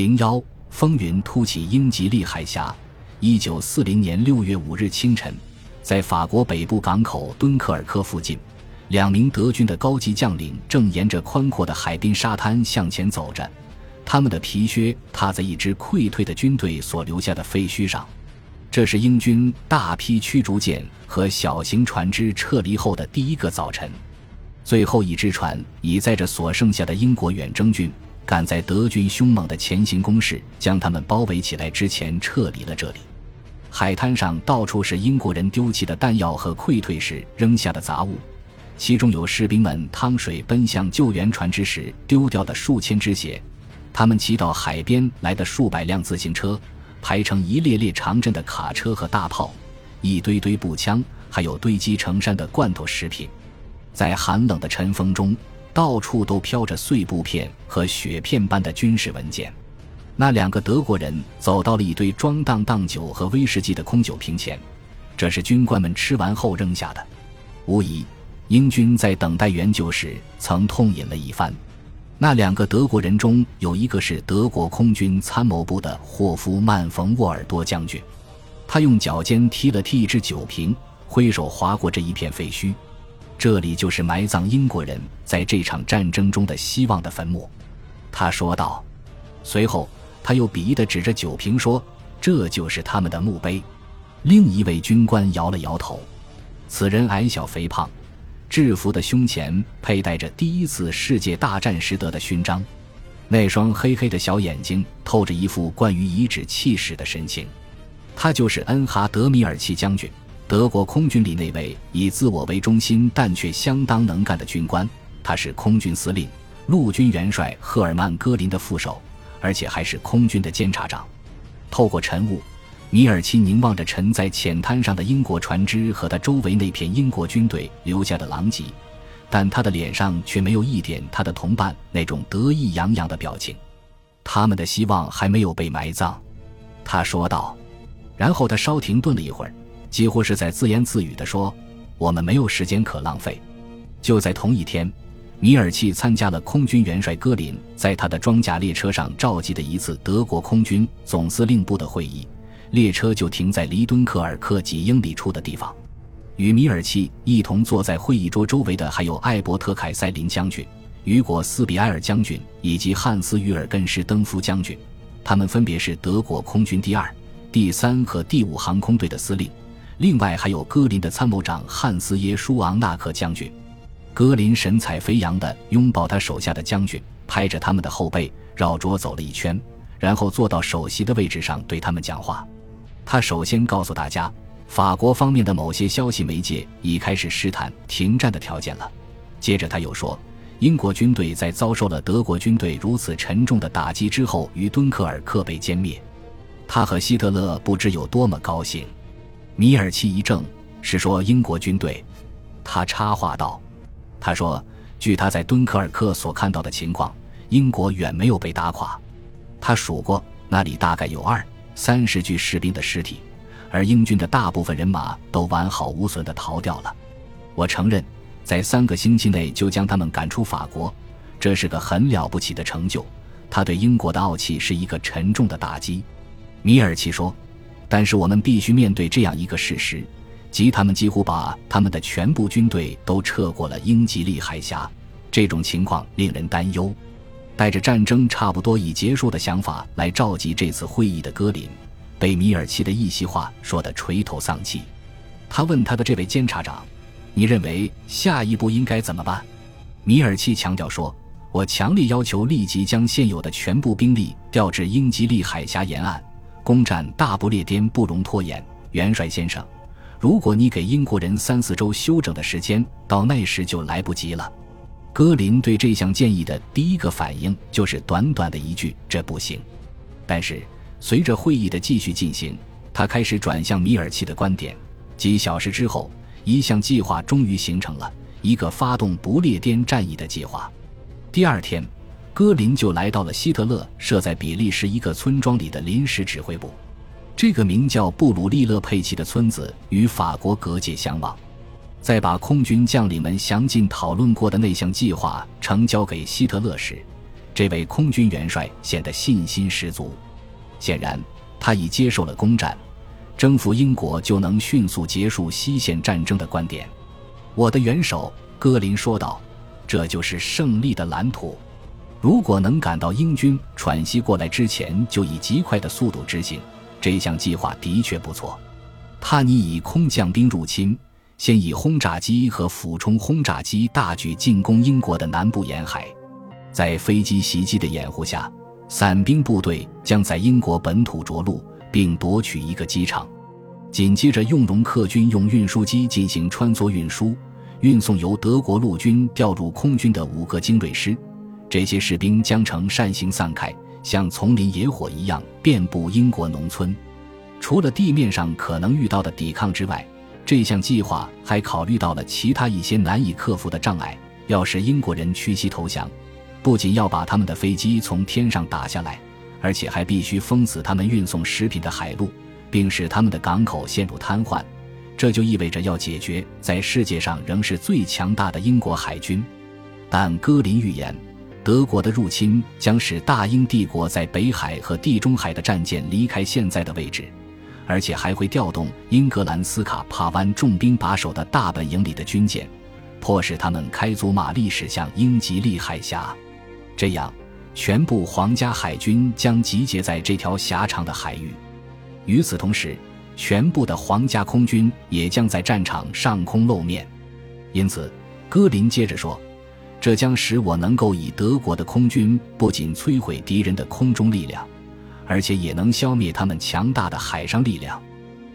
零幺风云突起英吉利海峡。一九四零年六月五日清晨，在法国北部港口敦刻尔克附近，两名德军的高级将领正沿着宽阔的海滨沙滩向前走着，他们的皮靴踏在一支溃退的军队所留下的废墟上。这是英军大批驱逐舰和小型船只撤离后的第一个早晨。最后一只船已载着所剩下的英国远征军。赶在德军凶猛的前行攻势将他们包围起来之前撤离了这里。海滩上到处是英国人丢弃的弹药和溃退时扔下的杂物，其中有士兵们趟水奔向救援船只时丢掉的数千只鞋。他们骑到海边来的数百辆自行车，排成一列列长阵的卡车和大炮，一堆堆步枪，还有堆积成山的罐头食品。在寒冷的晨风中。到处都飘着碎布片和雪片般的军事文件。那两个德国人走到了一堆装荡荡酒和威士忌的空酒瓶前，这是军官们吃完后扔下的。无疑，英军在等待援救时曾痛饮了一番。那两个德国人中有一个是德国空军参谋部的霍夫曼·冯·沃尔多将军，他用脚尖踢了踢一只酒瓶，挥手划过这一片废墟。这里就是埋葬英国人在这场战争中的希望的坟墓，他说道。随后，他又鄙夷地指着酒瓶说：“这就是他们的墓碑。”另一位军官摇了摇头。此人矮小肥胖，制服的胸前佩戴着第一次世界大战时得的勋章，那双黑黑的小眼睛透着一副关于遗址气势的神情。他就是恩哈德米尔奇将军。德国空军里那位以自我为中心但却相当能干的军官，他是空军司令、陆军元帅赫尔曼·戈林的副手，而且还是空军的监察长。透过晨雾，米尔奇凝望着沉在浅滩上的英国船只和他周围那片英国军队留下的狼藉，但他的脸上却没有一点他的同伴那种得意洋洋的表情。他们的希望还没有被埋葬，他说道。然后他稍停顿了一会儿。几乎是在自言自语地说：“我们没有时间可浪费。”就在同一天，米尔契参加了空军元帅戈林在他的装甲列车上召集的一次德国空军总司令部的会议，列车就停在离敦刻尔克几英里处的地方。与米尔契一同坐在会议桌周围的还有艾伯特·凯塞林将军、雨果·斯比埃尔将军以及汉斯·于尔根施登夫将军，他们分别是德国空军第二、第三和第五航空队的司令。另外还有戈林的参谋长汉斯耶舒昂纳克将军，格林神采飞扬地拥抱他手下的将军，拍着他们的后背，绕桌走了一圈，然后坐到首席的位置上对他们讲话。他首先告诉大家，法国方面的某些消息媒介已开始试探停战的条件了。接着他又说，英国军队在遭受了德国军队如此沉重的打击之后，于敦刻尔克被歼灭。他和希特勒不知有多么高兴。米尔奇一怔，是说英国军队。他插话道：“他说，据他在敦刻尔克所看到的情况，英国远没有被打垮。他数过，那里大概有二三十具士兵的尸体，而英军的大部分人马都完好无损地逃掉了。我承认，在三个星期内就将他们赶出法国，这是个很了不起的成就。他对英国的傲气是一个沉重的打击。”米尔奇说。但是我们必须面对这样一个事实，即他们几乎把他们的全部军队都撤过了英吉利海峡。这种情况令人担忧。带着战争差不多已结束的想法来召集这次会议的戈林，被米尔奇的一席话说得垂头丧气。他问他的这位监察长：“你认为下一步应该怎么办？”米尔奇强调说：“我强烈要求立即将现有的全部兵力调至英吉利海峡沿岸。”攻占大不列颠不容拖延，元帅先生，如果你给英国人三四周休整的时间，到那时就来不及了。戈林对这项建议的第一个反应就是短短的一句：“这不行。”但是随着会议的继续进行，他开始转向米尔奇的观点。几小时之后，一项计划终于形成了一个发动不列颠战役的计划。第二天。戈林就来到了希特勒设在比利时一个村庄里的临时指挥部，这个名叫布鲁利勒佩奇的村子与法国隔界相望。在把空军将领们详尽讨论过的那项计划呈交给希特勒时，这位空军元帅显得信心十足。显然，他已接受了攻占、征服英国就能迅速结束西线战争的观点。我的元首，戈林说道：“这就是胜利的蓝图。如果能赶到英军喘息过来之前，就以极快的速度执行这项计划，的确不错。帕尼以空降兵入侵，先以轰炸机和俯冲轰炸机大举进攻英国的南部沿海，在飞机袭击的掩护下。”伞兵部队将在英国本土着陆，并夺取一个机场。紧接着，用容克军用运输机进行穿梭运输，运送由德国陆军调入空军的五个精锐师。这些士兵将呈扇形散开，像丛林野火一样遍布英国农村。除了地面上可能遇到的抵抗之外，这项计划还考虑到了其他一些难以克服的障碍。要使英国人屈膝投降。不仅要把他们的飞机从天上打下来，而且还必须封死他们运送食品的海路，并使他们的港口陷入瘫痪。这就意味着要解决在世界上仍是最强大的英国海军。但戈林预言，德国的入侵将使大英帝国在北海和地中海的战舰离开现在的位置，而且还会调动英格兰斯卡帕湾重兵把守的大本营里的军舰，迫使他们开足马力驶向英吉利海峡。这样，全部皇家海军将集结在这条狭长的海域。与此同时，全部的皇家空军也将在战场上空露面。因此，戈林接着说：“这将使我能够以德国的空军不仅摧毁敌人的空中力量，而且也能消灭他们强大的海上力量。”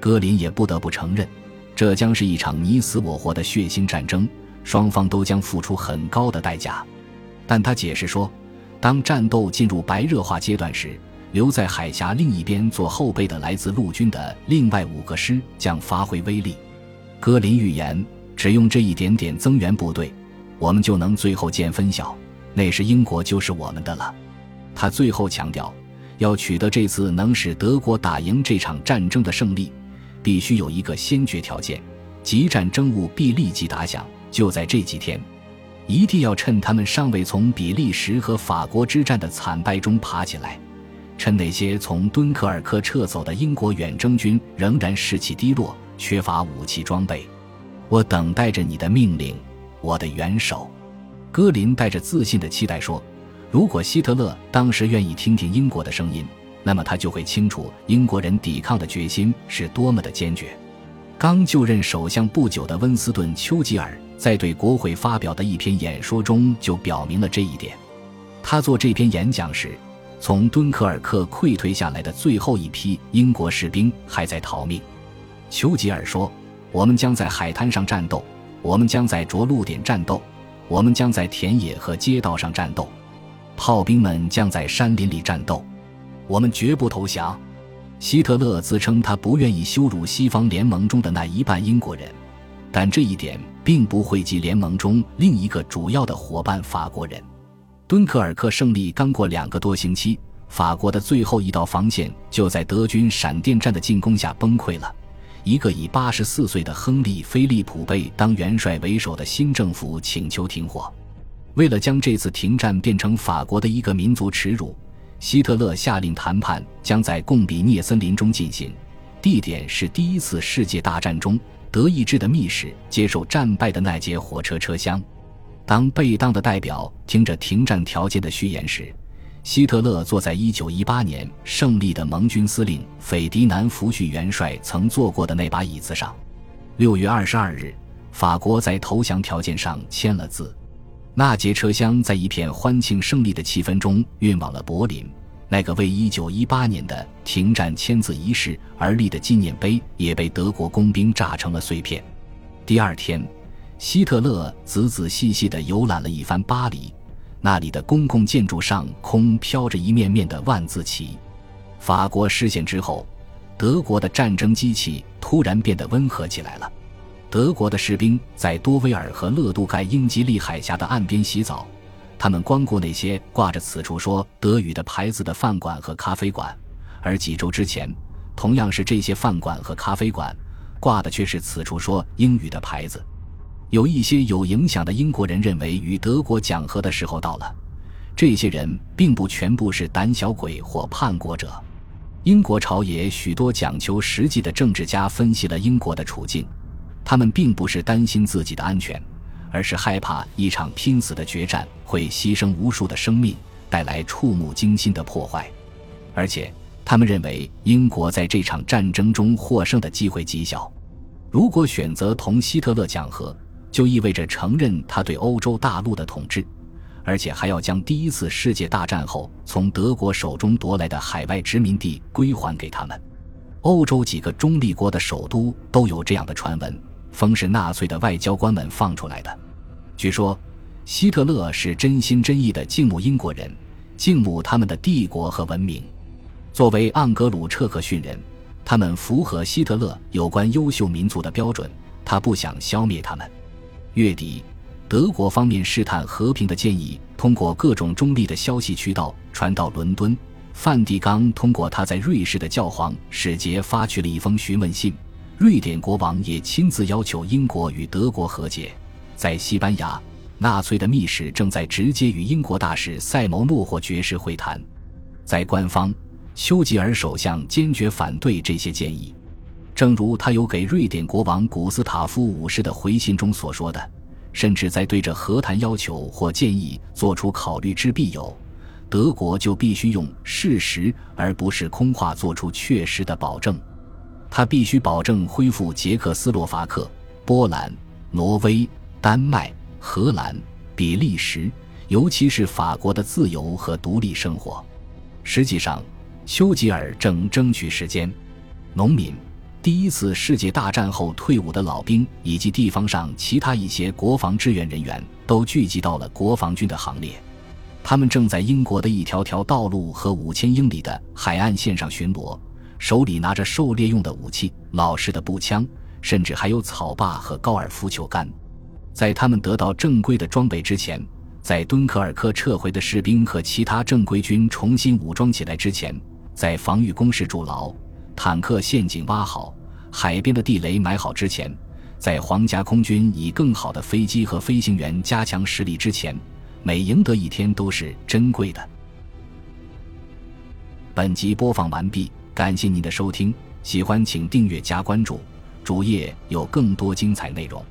戈林也不得不承认，这将是一场你死我活的血腥战争，双方都将付出很高的代价。但他解释说，当战斗进入白热化阶段时，留在海峡另一边做后备的来自陆军的另外五个师将发挥威力。戈林预言，只用这一点点增援部队，我们就能最后见分晓，那时英国就是我们的了。他最后强调，要取得这次能使德国打赢这场战争的胜利，必须有一个先决条件：即战争务必立即打响，就在这几天。一定要趁他们尚未从比利时和法国之战的惨败中爬起来，趁那些从敦刻尔克撤走的英国远征军仍然士气低落、缺乏武器装备。我等待着你的命令，我的元首。戈林带着自信的期待说：“如果希特勒当时愿意听听英国的声音，那么他就会清楚英国人抵抗的决心是多么的坚决。”刚就任首相不久的温斯顿·丘吉尔。在对国会发表的一篇演说中，就表明了这一点。他做这篇演讲时，从敦刻尔克溃退下来的最后一批英国士兵还在逃命。丘吉尔说：“我们将在海滩上战斗，我们将在着陆点战斗，我们将在田野和街道上战斗，炮兵们将在山林里战斗，我们绝不投降。”希特勒自称他不愿意羞辱西方联盟中的那一半英国人。但这一点并不惠及联盟中另一个主要的伙伴法国人。敦刻尔克胜利刚过两个多星期，法国的最后一道防线就在德军闪电战的进攻下崩溃了。一个以八十四岁的亨利·菲利普贝当元帅为首的新政府请求停火。为了将这次停战变成法国的一个民族耻辱，希特勒下令谈判将在贡比涅森林中进行，地点是第一次世界大战中。德意志的密使接受战败的那节火车车厢。当贝当的代表听着停战条件的序言时，希特勒坐在1918年胜利的盟军司令斐迪南福煦元帅曾坐过的那把椅子上。6月22日，法国在投降条件上签了字。那节车厢在一片欢庆胜利的气氛中运往了柏林。那个为一九一八年的停战签字仪式而立的纪念碑也被德国工兵炸成了碎片。第二天，希特勒仔仔细细地游览了一番巴黎，那里的公共建筑上空飘着一面面的万字旗。法国失陷之后，德国的战争机器突然变得温和起来了。德国的士兵在多威尔和勒杜盖英吉利海峡的岸边洗澡。他们光顾那些挂着此处说德语的牌子的饭馆和咖啡馆，而几周之前，同样是这些饭馆和咖啡馆，挂的却是此处说英语的牌子。有一些有影响的英国人认为，与德国讲和的时候到了。这些人并不全部是胆小鬼或叛国者。英国朝野许多讲求实际的政治家分析了英国的处境，他们并不是担心自己的安全，而是害怕一场拼死的决战会牺牲无数的生命，带来触目惊心的破坏。而且，他们认为英国在这场战争中获胜的机会极小。如果选择同希特勒讲和，就意味着承认他对欧洲大陆的统治。而且还要将第一次世界大战后从德国手中夺来的海外殖民地归还给他们。欧洲几个中立国的首都都有这样的传闻，风是纳粹的外交官们放出来的。据说，希特勒是真心真意的敬慕英国人，敬慕他们的帝国和文明。作为盎格鲁彻克逊人，他们符合希特勒有关优秀民族的标准，他不想消灭他们。月底。德国方面试探和平的建议，通过各种中立的消息渠道传到伦敦。梵蒂冈通过他在瑞士的教皇使节发去了一封询问信。瑞典国王也亲自要求英国与德国和解。在西班牙，纳粹的密使正在直接与英国大使塞牟诺霍爵士会谈。在官方，丘吉尔首相坚决反对这些建议，正如他有给瑞典国王古斯塔夫五世的回信中所说的。甚至在对着和谈要求或建议做出考虑之必有，德国就必须用事实而不是空话做出确实的保证。他必须保证恢复捷克斯洛伐克、波兰、挪威、丹麦、荷兰、比利时，尤其是法国的自由和独立生活。实际上，丘吉尔正争取时间。农民。第一次世界大战后退伍的老兵以及地方上其他一些国防支援人员都聚集到了国防军的行列，他们正在英国的一条条道路和五千英里的海岸线上巡逻，手里拿着狩猎用的武器、老式的步枪，甚至还有草坝和高尔夫球杆。在他们得到正规的装备之前，在敦刻尔克撤回的士兵和其他正规军重新武装起来之前，在防御工事筑牢。坦克陷阱挖好，海边的地雷埋好之前，在皇家空军以更好的飞机和飞行员加强实力之前，每赢得一天都是珍贵的。本集播放完毕，感谢您的收听，喜欢请订阅加关注，主页有更多精彩内容。